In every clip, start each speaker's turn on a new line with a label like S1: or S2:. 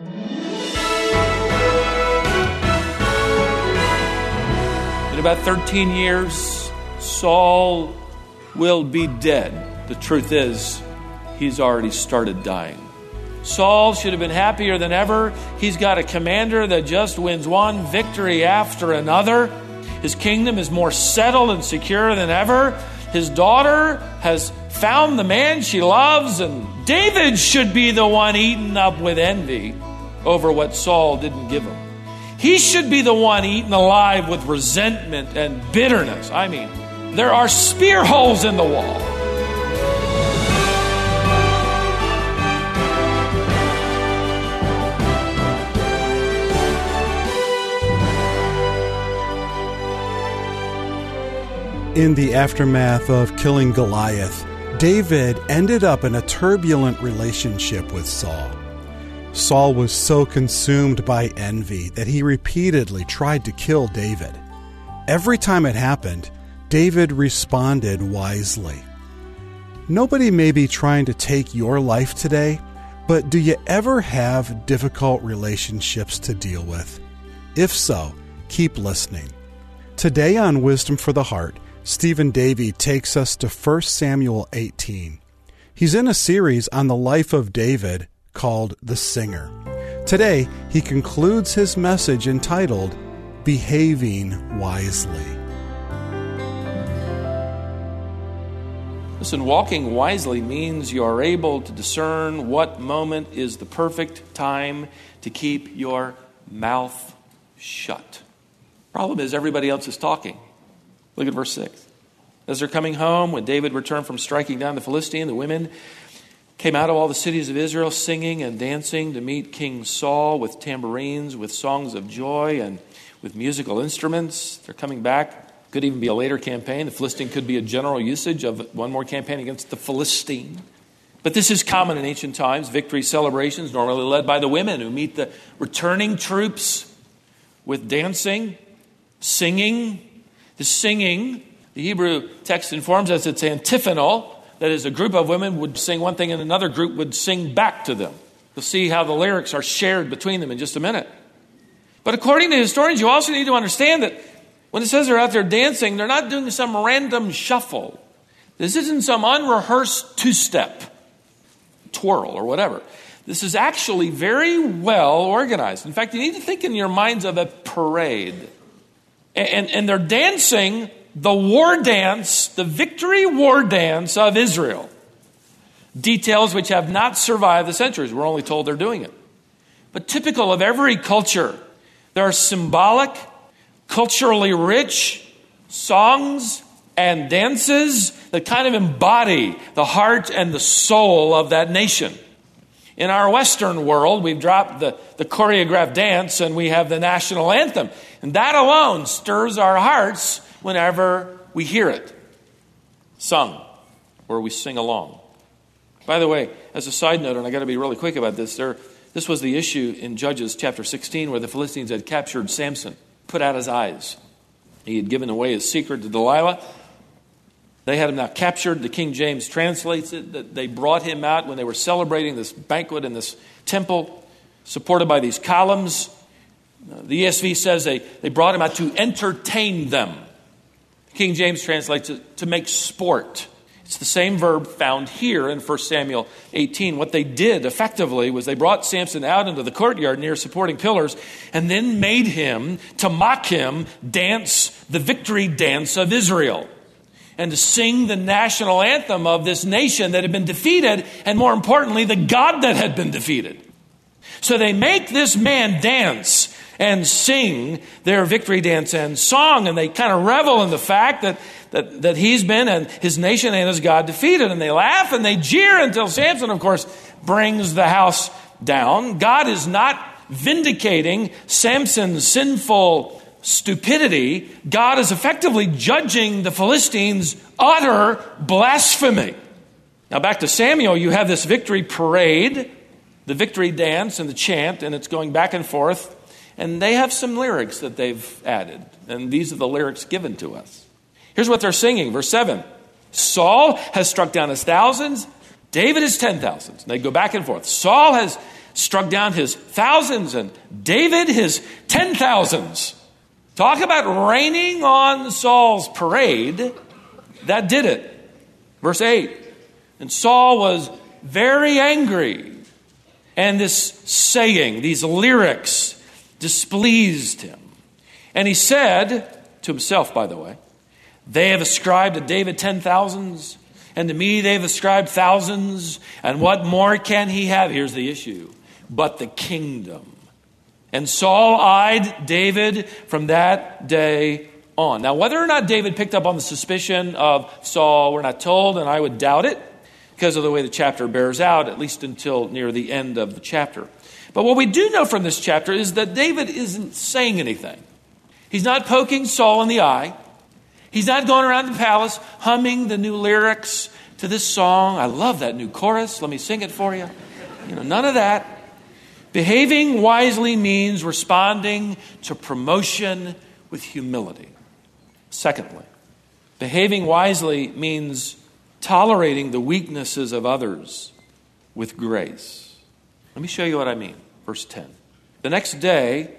S1: In about 13 years, Saul will be dead. The truth is, he's already started dying. Saul should have been happier than ever. He's got a commander that just wins one victory after another. His kingdom is more settled and secure than ever. His daughter has found the man she loves, and David should be the one eaten up with envy over what Saul didn't give him. He should be the one eaten alive with resentment and bitterness. I mean, there are spear holes in the wall.
S2: In the aftermath of killing Goliath, David ended up in a turbulent relationship with Saul. Saul was so consumed by envy that he repeatedly tried to kill David. Every time it happened, David responded wisely. Nobody may be trying to take your life today, but do you ever have difficult relationships to deal with? If so, keep listening. Today on Wisdom for the Heart, Stephen Davey takes us to 1 Samuel 18. He's in a series on the life of David called The Singer. Today, he concludes his message entitled Behaving Wisely.
S1: Listen, walking wisely means you are able to discern what moment is the perfect time to keep your mouth shut. Problem is, everybody else is talking. Look at verse 6. As they're coming home, when David returned from striking down the Philistine, the women came out of all the cities of Israel singing and dancing to meet King Saul with tambourines, with songs of joy, and with musical instruments. They're coming back. Could even be a later campaign. The Philistine could be a general usage of one more campaign against the Philistine. But this is common in ancient times. Victory celebrations, normally led by the women who meet the returning troops with dancing, singing, the singing, the Hebrew text informs us it's antiphonal. That is, a group of women would sing one thing and another group would sing back to them. You'll see how the lyrics are shared between them in just a minute. But according to historians, you also need to understand that when it says they're out there dancing, they're not doing some random shuffle. This isn't some unrehearsed two step, twirl, or whatever. This is actually very well organized. In fact, you need to think in your minds of a parade. And, and they're dancing the war dance, the victory war dance of Israel. Details which have not survived the centuries. We're only told they're doing it. But typical of every culture, there are symbolic, culturally rich songs and dances that kind of embody the heart and the soul of that nation. In our Western world, we've dropped the, the choreographed dance and we have the national anthem. And that alone stirs our hearts whenever we hear it sung or we sing along. By the way, as a side note, and I got to be really quick about this, there, this was the issue in Judges chapter 16 where the Philistines had captured Samson, put out his eyes. He had given away his secret to Delilah. They had him now captured. The King James translates it that they brought him out when they were celebrating this banquet in this temple, supported by these columns. The ESV says they, they brought him out to entertain them. King James translates it to make sport. It's the same verb found here in 1 Samuel 18. What they did effectively was they brought Samson out into the courtyard near supporting pillars and then made him, to mock him, dance the victory dance of Israel and to sing the national anthem of this nation that had been defeated, and more importantly, the God that had been defeated. So they make this man dance and sing their victory dance and song, and they kind of revel in the fact that, that, that he's been and his nation and his God defeated, and they laugh and they jeer until Samson, of course, brings the house down. God is not vindicating Samson's sinful stupidity, God is effectively judging the Philistines' utter blasphemy. Now, back to Samuel, you have this victory parade, the victory dance, and the chant, and it's going back and forth. And they have some lyrics that they've added, and these are the lyrics given to us. Here's what they're singing, verse 7 Saul has struck down his thousands, David his ten thousands. They go back and forth. Saul has struck down his thousands, and David his ten thousands. Talk about raining on Saul's parade. That did it. Verse 8. And Saul was very angry. And this saying, these lyrics, displeased him. And he said, to himself, by the way, They have ascribed to David ten thousands, and to me they've ascribed thousands. And what more can he have? Here's the issue but the kingdom. And Saul eyed David from that day on. Now, whether or not David picked up on the suspicion of Saul, we're not told, and I would doubt it because of the way the chapter bears out, at least until near the end of the chapter. But what we do know from this chapter is that David isn't saying anything. He's not poking Saul in the eye. He's not going around the palace humming the new lyrics to this song. I love that new chorus. Let me sing it for you. You know, none of that. Behaving wisely means responding to promotion with humility. Secondly, behaving wisely means tolerating the weaknesses of others with grace. Let me show you what I mean. Verse 10. The next day,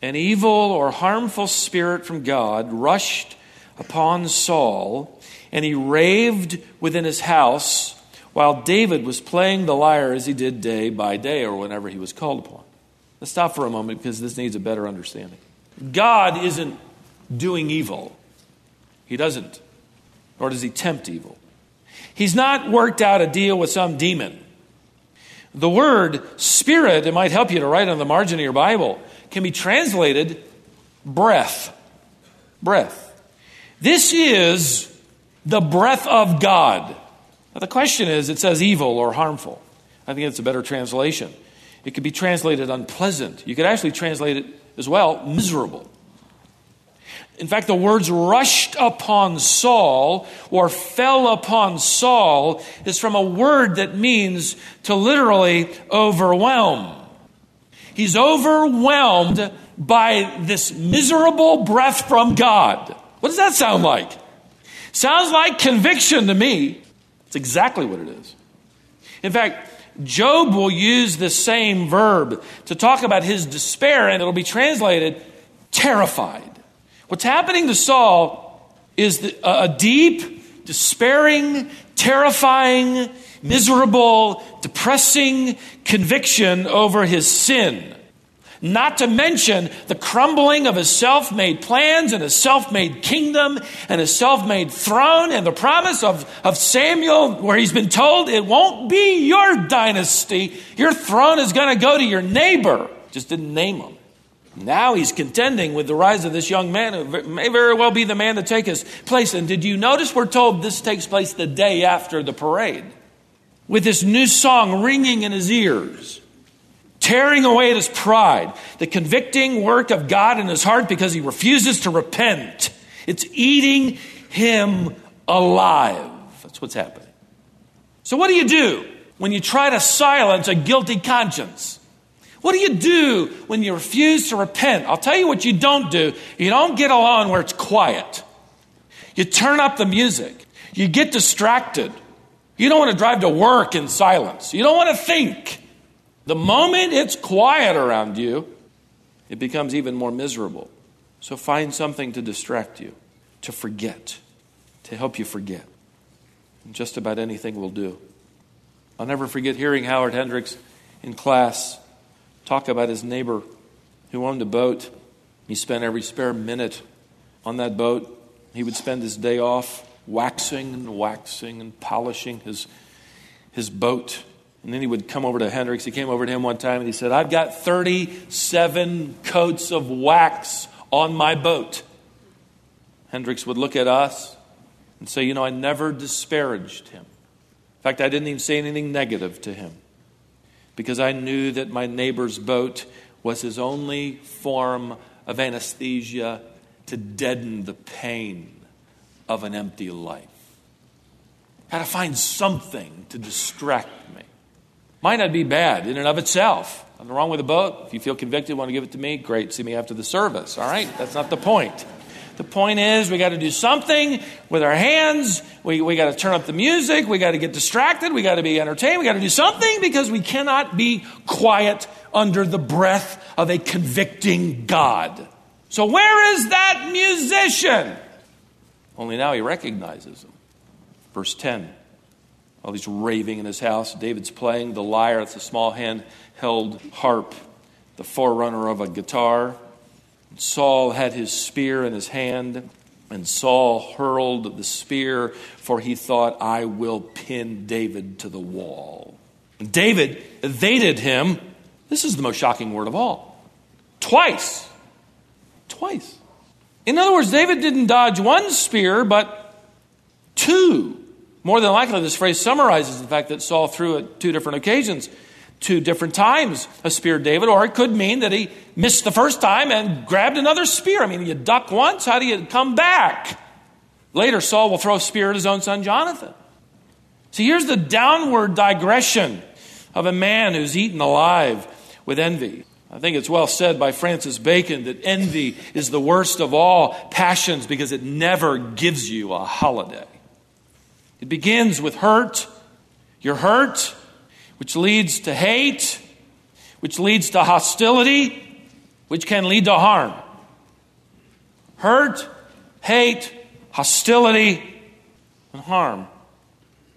S1: an evil or harmful spirit from God rushed upon Saul, and he raved within his house while David was playing the lyre as he did day by day or whenever he was called upon. Let's stop for a moment because this needs a better understanding. God isn't doing evil, He doesn't, nor does He tempt evil. He's not worked out a deal with some demon. The word spirit, it might help you to write on the margin of your Bible, can be translated breath. Breath. This is the breath of God. Now, the question is it says evil or harmful. I think it's a better translation. It could be translated unpleasant. You could actually translate it as well miserable. In fact, the words rushed upon Saul or fell upon Saul is from a word that means to literally overwhelm. He's overwhelmed by this miserable breath from God. What does that sound like? Sounds like conviction to me. It's exactly what it is. In fact, Job will use the same verb to talk about his despair, and it'll be translated terrified. What's happening to Saul is the, a deep, despairing, terrifying, miserable, depressing conviction over his sin. Not to mention the crumbling of his self made plans and his self made kingdom and his self made throne and the promise of, of Samuel, where he's been told it won't be your dynasty. Your throne is going to go to your neighbor. Just didn't name him. Now he's contending with the rise of this young man who may very well be the man to take his place. And did you notice we're told this takes place the day after the parade? With this new song ringing in his ears tearing away at his pride, the convicting work of God in his heart because he refuses to repent. It's eating him alive. That's what's happening. So, what do you do when you try to silence a guilty conscience? What do you do when you refuse to repent? I'll tell you what you don't do. You don't get alone where it's quiet. You turn up the music. You get distracted. You don't want to drive to work in silence. You don't want to think. The moment it's quiet around you, it becomes even more miserable. So find something to distract you, to forget, to help you forget. And just about anything will do. I'll never forget hearing Howard Hendricks in class talk about his neighbor who owned a boat. He spent every spare minute on that boat. He would spend his day off waxing and waxing and polishing his, his boat and then he would come over to Hendricks. He came over to him one time and he said, I've got 37 coats of wax on my boat. Hendricks would look at us and say, You know, I never disparaged him. In fact, I didn't even say anything negative to him because I knew that my neighbor's boat was his only form of anesthesia to deaden the pain of an empty life. Had to find something to distract me. Might not be bad in and of itself. Nothing wrong with a boat. If you feel convicted, want to give it to me, great. See me after the service. All right? That's not the point. The point is, we got to do something with our hands. We, we got to turn up the music. We got to get distracted. We got to be entertained. We got to do something because we cannot be quiet under the breath of a convicting God. So, where is that musician? Only now he recognizes him. Verse 10. While he's raving in his house, David's playing the lyre. It's a small hand-held harp, the forerunner of a guitar. Saul had his spear in his hand, and Saul hurled the spear, for he thought, I will pin David to the wall. And David evaded him. This is the most shocking word of all. Twice. Twice. In other words, David didn't dodge one spear, but two. More than likely, this phrase summarizes the fact that Saul threw at two different occasions, two different times, a spear David, or it could mean that he missed the first time and grabbed another spear. I mean, you duck once, how do you come back? Later, Saul will throw a spear at his own son Jonathan. See, here's the downward digression of a man who's eaten alive with envy. I think it's well said by Francis Bacon that envy is the worst of all passions because it never gives you a holiday. It begins with hurt. You're hurt, which leads to hate, which leads to hostility, which can lead to harm. Hurt, hate, hostility, and harm.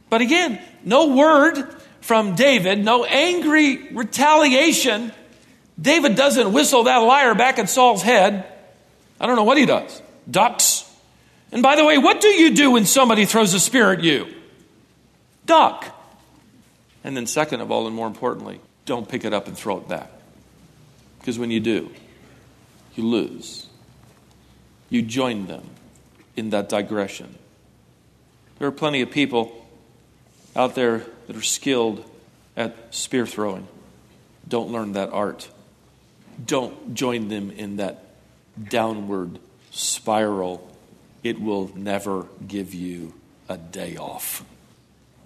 S1: But again, no word from David, no angry retaliation. David doesn't whistle that lyre back at Saul's head. I don't know what he does. Ducks, and by the way, what do you do when somebody throws a spear at you? Duck. And then, second of all, and more importantly, don't pick it up and throw it back. Because when you do, you lose. You join them in that digression. There are plenty of people out there that are skilled at spear throwing. Don't learn that art. Don't join them in that downward spiral it will never give you a day off.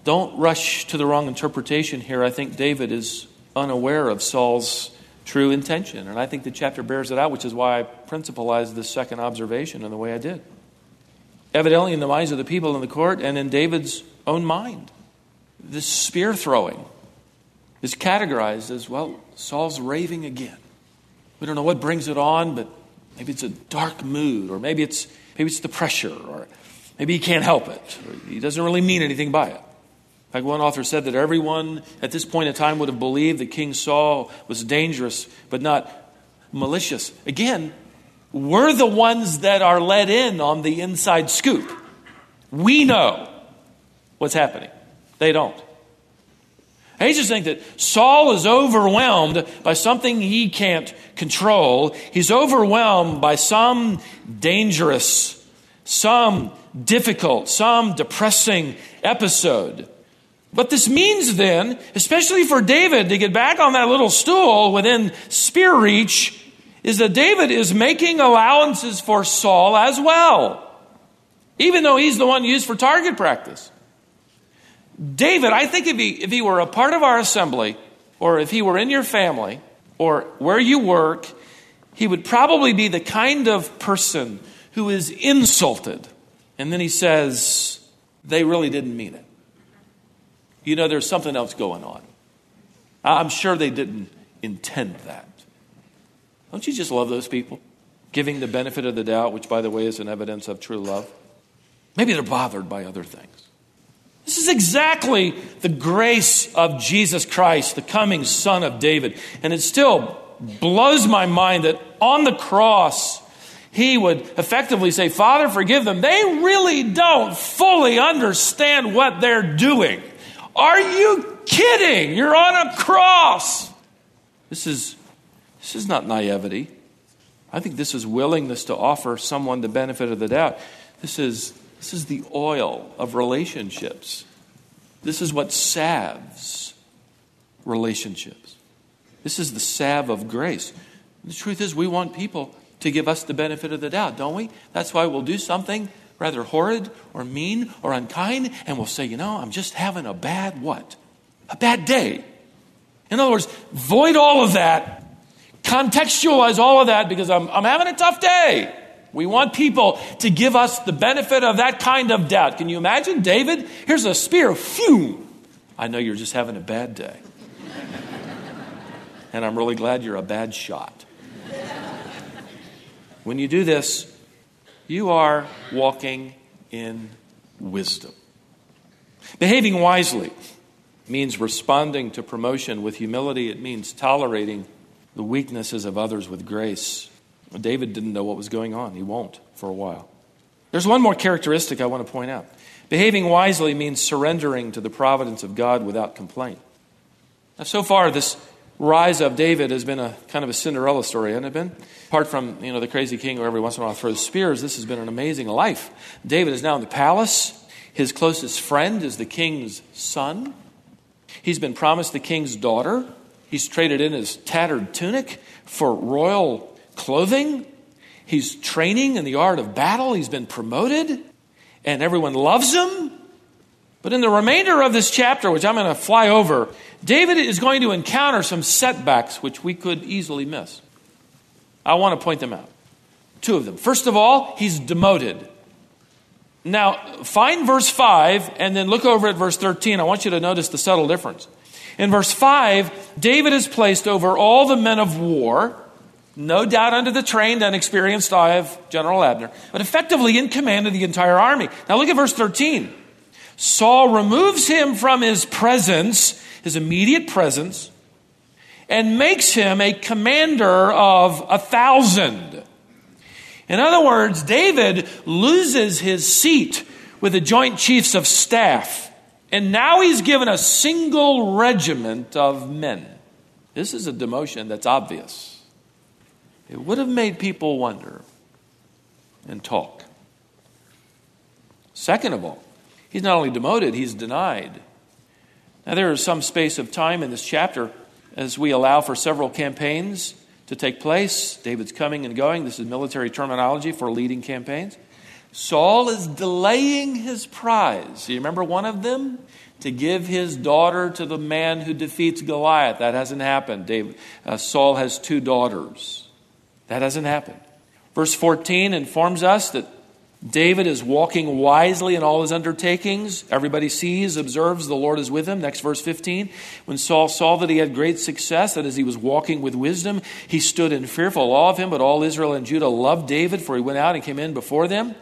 S1: Don't rush to the wrong interpretation here. I think David is unaware of Saul's true intention. And I think the chapter bears it out, which is why I principalized this second observation in the way I did. Evidently, in the minds of the people in the court and in David's own mind, this spear throwing is categorized as well, Saul's raving again. We don't know what brings it on, but maybe it's a dark mood, or maybe it's Maybe it's the pressure, or maybe he can't help it. he doesn't really mean anything by it. Fact, one author said that everyone at this point in time would have believed that King Saul was dangerous, but not malicious. Again, we're the ones that are let in on the inside scoop. We know what's happening. They don't. I just think that Saul is overwhelmed by something he can't control. He's overwhelmed by some dangerous, some difficult, some depressing episode. What this means then, especially for David to get back on that little stool within spear reach, is that David is making allowances for Saul as well, even though he's the one used for target practice. David, I think if he, if he were a part of our assembly, or if he were in your family, or where you work, he would probably be the kind of person who is insulted. And then he says, they really didn't mean it. You know, there's something else going on. I'm sure they didn't intend that. Don't you just love those people? Giving the benefit of the doubt, which, by the way, is an evidence of true love. Maybe they're bothered by other things. This is exactly the grace of Jesus Christ, the coming Son of David. And it still blows my mind that on the cross, he would effectively say, Father, forgive them. They really don't fully understand what they're doing. Are you kidding? You're on a cross. This is, this is not naivety. I think this is willingness to offer someone the benefit of the doubt. This is this is the oil of relationships. This is what salves relationships. This is the salve of grace. The truth is, we want people to give us the benefit of the doubt, don't we? That's why we'll do something rather horrid or mean or unkind, and we'll say, you know, I'm just having a bad what? A bad day. In other words, void all of that, contextualize all of that because I'm, I'm having a tough day. We want people to give us the benefit of that kind of doubt. Can you imagine David? Here's a spear. Phew! I know you're just having a bad day. and I'm really glad you're a bad shot. When you do this, you are walking in wisdom. Behaving wisely means responding to promotion with humility, it means tolerating the weaknesses of others with grace. David didn't know what was going on. He won't for a while. There's one more characteristic I want to point out. Behaving wisely means surrendering to the providence of God without complaint. Now, so far, this rise of David has been a kind of a Cinderella story, hasn't it been? Apart from you know the crazy king who every once in a while throws spears, this has been an amazing life. David is now in the palace. His closest friend is the king's son. He's been promised the king's daughter. He's traded in his tattered tunic for royal clothing. He's training in the art of battle. He's been promoted, and everyone loves him. But in the remainder of this chapter, which I'm going to fly over, David is going to encounter some setbacks which we could easily miss. I want to point them out. Two of them. First of all, he's demoted. Now, find verse 5 and then look over at verse 13. I want you to notice the subtle difference. In verse 5, David is placed over all the men of war, no doubt under the trained and experienced eye of General Abner, but effectively in command of the entire army. Now look at verse 13. Saul removes him from his presence, his immediate presence, and makes him a commander of a thousand. In other words, David loses his seat with the Joint Chiefs of Staff, and now he's given a single regiment of men. This is a demotion that's obvious. It would have made people wonder and talk. Second of all, he's not only demoted, he's denied. Now, there is some space of time in this chapter as we allow for several campaigns to take place. David's coming and going. This is military terminology for leading campaigns. Saul is delaying his prize. Do You remember one of them? To give his daughter to the man who defeats Goliath. That hasn't happened. David, uh, Saul has two daughters. That hasn't happened. Verse 14 informs us that David is walking wisely in all his undertakings. Everybody sees, observes, the Lord is with him. Next verse 15. When Saul saw that he had great success, that as he was walking with wisdom, he stood in fearful awe of him, but all Israel and Judah loved David, for he went out and came in before them.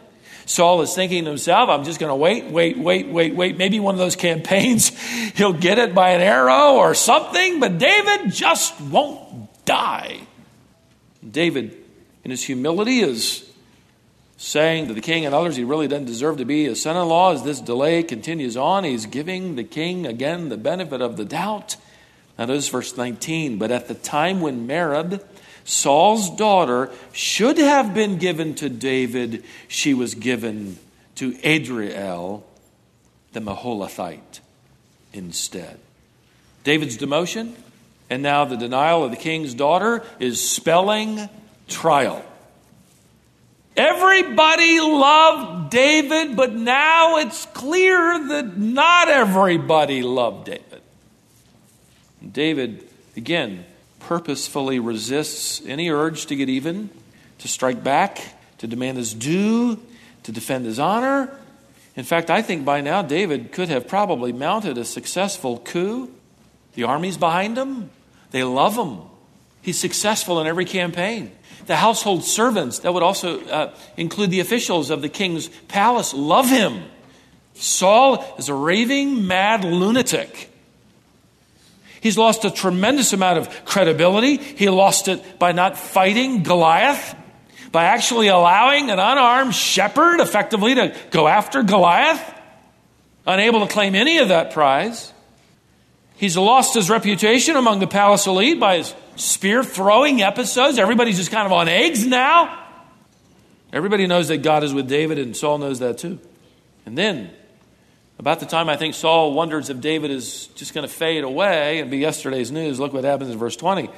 S1: Saul is thinking to himself, I'm just going to wait, wait, wait, wait, wait. Maybe one of those campaigns, he'll get it by an arrow or something, but David just won't die. David, in his humility, is saying to the king and others he really doesn't deserve to be his son in law. As this delay continues on, he's giving the king again the benefit of the doubt. Now, notice verse 19. But at the time when Merab, Saul's daughter, should have been given to David, she was given to Adriel, the Meholathite, instead. David's demotion and now the denial of the king's daughter is spelling trial. Everybody loved David, but now it's clear that not everybody loved David. David, again, purposefully resists any urge to get even, to strike back, to demand his due, to defend his honor. In fact, I think by now David could have probably mounted a successful coup. The army's behind him, they love him. He's successful in every campaign. The household servants, that would also uh, include the officials of the king's palace, love him. Saul is a raving, mad lunatic. He's lost a tremendous amount of credibility. He lost it by not fighting Goliath, by actually allowing an unarmed shepherd effectively to go after Goliath, unable to claim any of that prize. He's lost his reputation among the palace elite by his spear throwing episodes. Everybody's just kind of on eggs now. Everybody knows that God is with David, and Saul knows that too. And then, about the time I think Saul wonders if David is just going to fade away and be yesterday's news, look what happens in verse 20.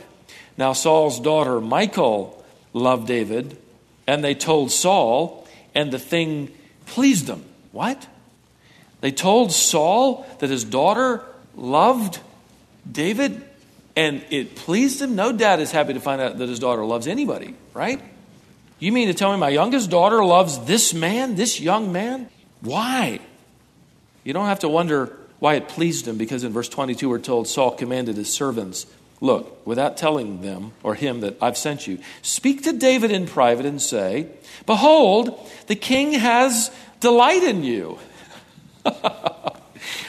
S1: Now, Saul's daughter Michal loved David, and they told Saul, and the thing pleased them. What? They told Saul that his daughter loved David? And it pleased him. No dad is happy to find out that his daughter loves anybody, right? You mean to tell me my youngest daughter loves this man, this young man? Why? You don't have to wonder why it pleased him, because in verse 22 we're told Saul commanded his servants, Look, without telling them or him that I've sent you, speak to David in private and say, Behold, the king has delight in you.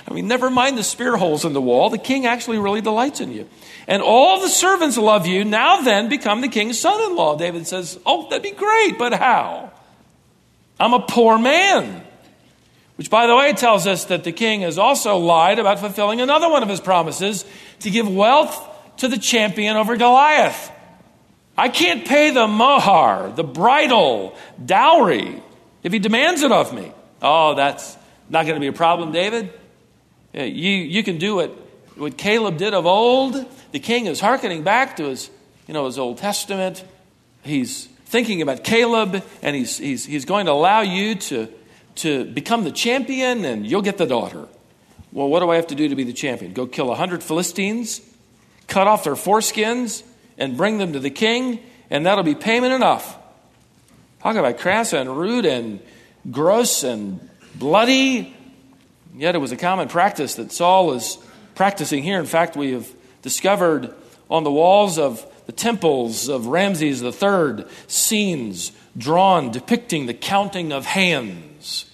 S1: I mean, never mind the spear holes in the wall, the king actually really delights in you. And all the servants love you. Now then, become the king's son in law. David says, Oh, that'd be great, but how? I'm a poor man. Which, by the way, tells us that the king has also lied about fulfilling another one of his promises to give wealth to the champion over Goliath. I can't pay the mohar, the bridal, dowry, if he demands it of me. Oh, that's not going to be a problem, David. You, you can do it what Caleb did of old. The king is hearkening back to his, you know, his Old Testament. He's thinking about Caleb, and he's, he's, he's going to allow you to, to become the champion, and you'll get the daughter. Well, what do I have to do to be the champion? Go kill a hundred Philistines, cut off their foreskins, and bring them to the king, and that'll be payment enough. Talk about crass and rude and gross and bloody. Yet it was a common practice that Saul was practicing here. In fact, we have discovered on the walls of the temples of Ramses III scenes drawn depicting the counting of hands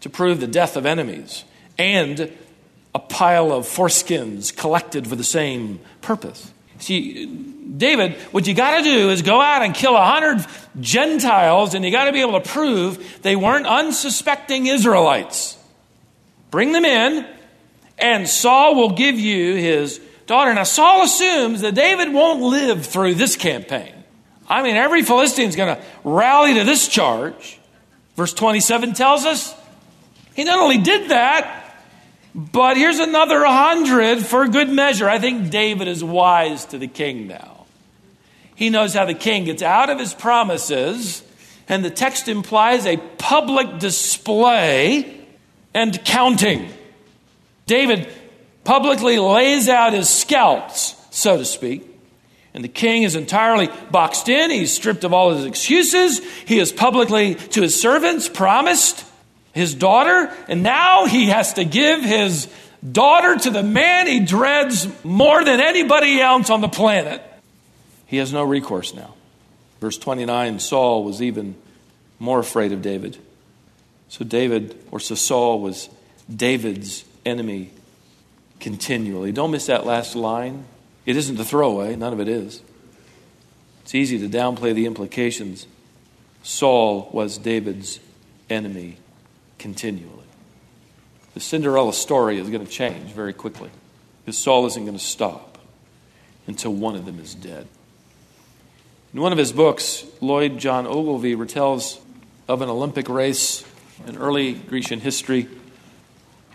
S1: to prove the death of enemies and a pile of foreskins collected for the same purpose. See, David, what you got to do is go out and kill a hundred Gentiles, and you got to be able to prove they weren't unsuspecting Israelites. Bring them in, and Saul will give you his daughter. Now, Saul assumes that David won't live through this campaign. I mean, every Philistine's going to rally to this charge. Verse 27 tells us he not only did that, but here's another hundred for good measure. I think David is wise to the king now. He knows how the king gets out of his promises, and the text implies a public display and counting. David publicly lays out his scalps, so to speak. And the king is entirely boxed in. He's stripped of all his excuses. He has publicly, to his servants, promised his daughter. And now he has to give his daughter to the man he dreads more than anybody else on the planet. He has no recourse now. Verse 29 Saul was even more afraid of David. So David, or so Saul, was David's enemy continually. Don't miss that last line. It isn't a throwaway, none of it is. It's easy to downplay the implications. Saul was David's enemy continually. The Cinderella story is going to change very quickly because Saul isn't going to stop until one of them is dead. In one of his books, Lloyd John Ogilvie retells of an Olympic race in early Grecian history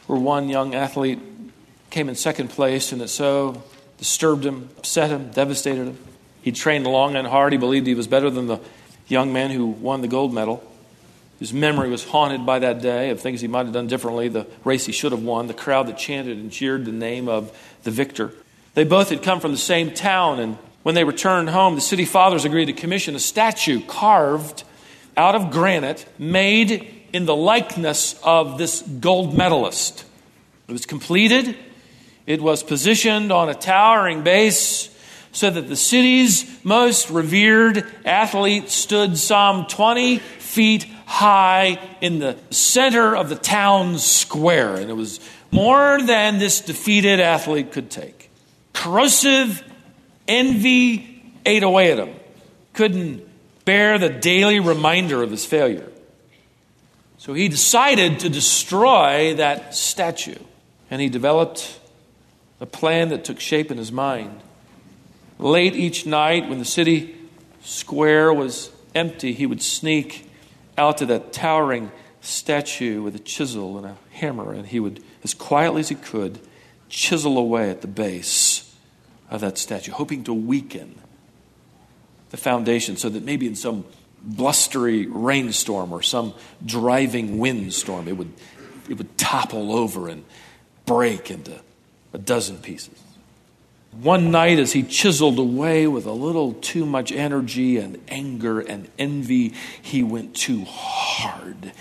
S1: where one young athlete came in second place, and it so disturbed him, upset him, devastated him. He trained long and hard. He believed he was better than the young man who won the gold medal. His memory was haunted by that day of things he might have done differently, the race he should have won, the crowd that chanted and cheered the name of the victor. They both had come from the same town, and when they returned home, the city fathers agreed to commission a statue carved out of granite, made in the likeness of this gold medalist. It was completed it was positioned on a towering base so that the city's most revered athlete stood some 20 feet high in the center of the town square. And it was more than this defeated athlete could take. Corrosive envy ate away at him, couldn't bear the daily reminder of his failure. So he decided to destroy that statue. And he developed a plan that took shape in his mind. Late each night, when the city square was empty, he would sneak out to that towering statue with a chisel and a hammer, and he would, as quietly as he could, chisel away at the base of that statue, hoping to weaken the foundation so that maybe in some blustery rainstorm or some driving windstorm it would, it would topple over and break into a dozen pieces. One night, as he chiseled away with a little too much energy and anger and envy, he went too hard.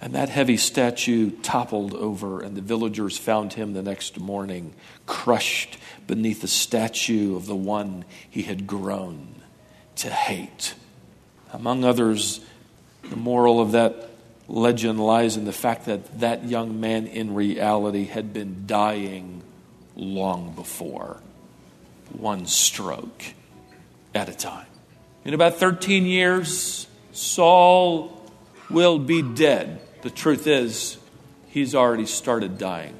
S1: And that heavy statue toppled over, and the villagers found him the next morning, crushed beneath the statue of the one he had grown to hate. Among others, the moral of that legend lies in the fact that that young man in reality had been dying long before, one stroke at a time. In about 13 years, Saul will be dead. The truth is, he's already started dying.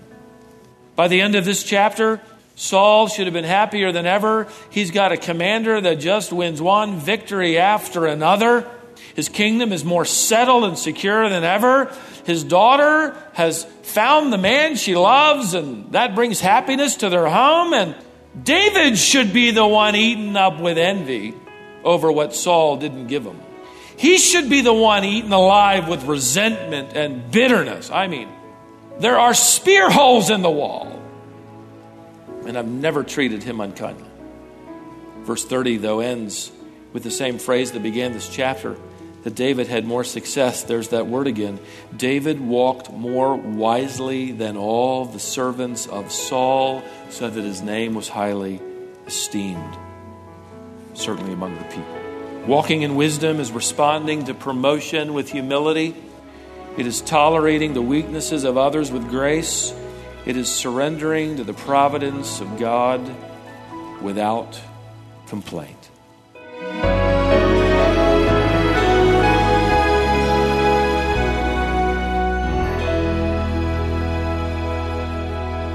S1: By the end of this chapter, Saul should have been happier than ever. He's got a commander that just wins one victory after another. His kingdom is more settled and secure than ever. His daughter has found the man she loves, and that brings happiness to their home. And David should be the one eaten up with envy over what Saul didn't give him. He should be the one eaten alive with resentment and bitterness. I mean, there are spear holes in the wall. And I've never treated him unkindly. Verse 30, though, ends with the same phrase that began this chapter that David had more success. There's that word again. David walked more wisely than all the servants of Saul, so that his name was highly esteemed, certainly among the people. Walking in wisdom is responding to promotion with humility. It is tolerating the weaknesses of others with grace. It is surrendering to the providence of God without complaint.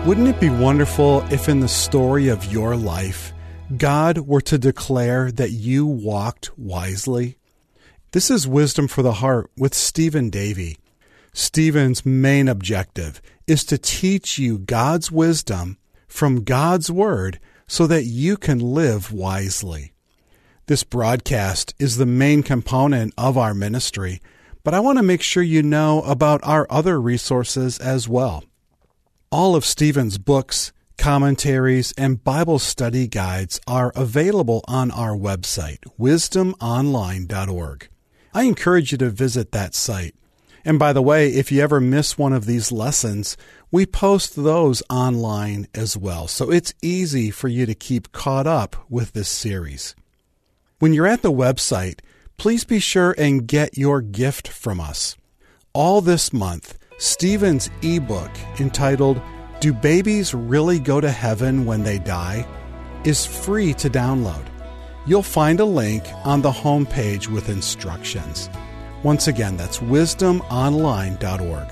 S2: Wouldn't it be wonderful if in the story of your life, God were to declare that you walked wisely? This is Wisdom for the Heart with Stephen Davey. Stephen's main objective is to teach you God's wisdom from God's Word so that you can live wisely. This broadcast is the main component of our ministry, but I want to make sure you know about our other resources as well. All of Stephen's books, commentaries, and Bible study guides are available on our website, wisdomonline.org. I encourage you to visit that site. And by the way, if you ever miss one of these lessons, we post those online as well. So it's easy for you to keep caught up with this series. When you're at the website, please be sure and get your gift from us. All this month, Stephen's ebook entitled Do Babies Really Go to Heaven When They Die? is free to download. You'll find a link on the homepage with instructions. Once again, that's wisdomonline.org.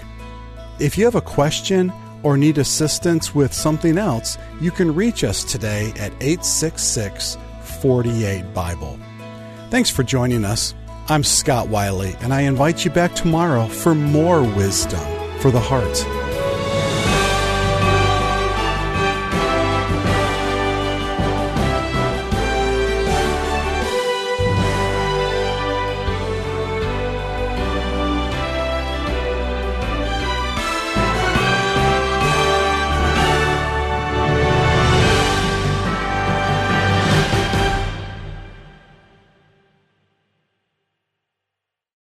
S2: If you have a question or need assistance with something else, you can reach us today at 866 48 Bible. Thanks for joining us. I'm Scott Wiley, and I invite you back tomorrow for more wisdom for the heart.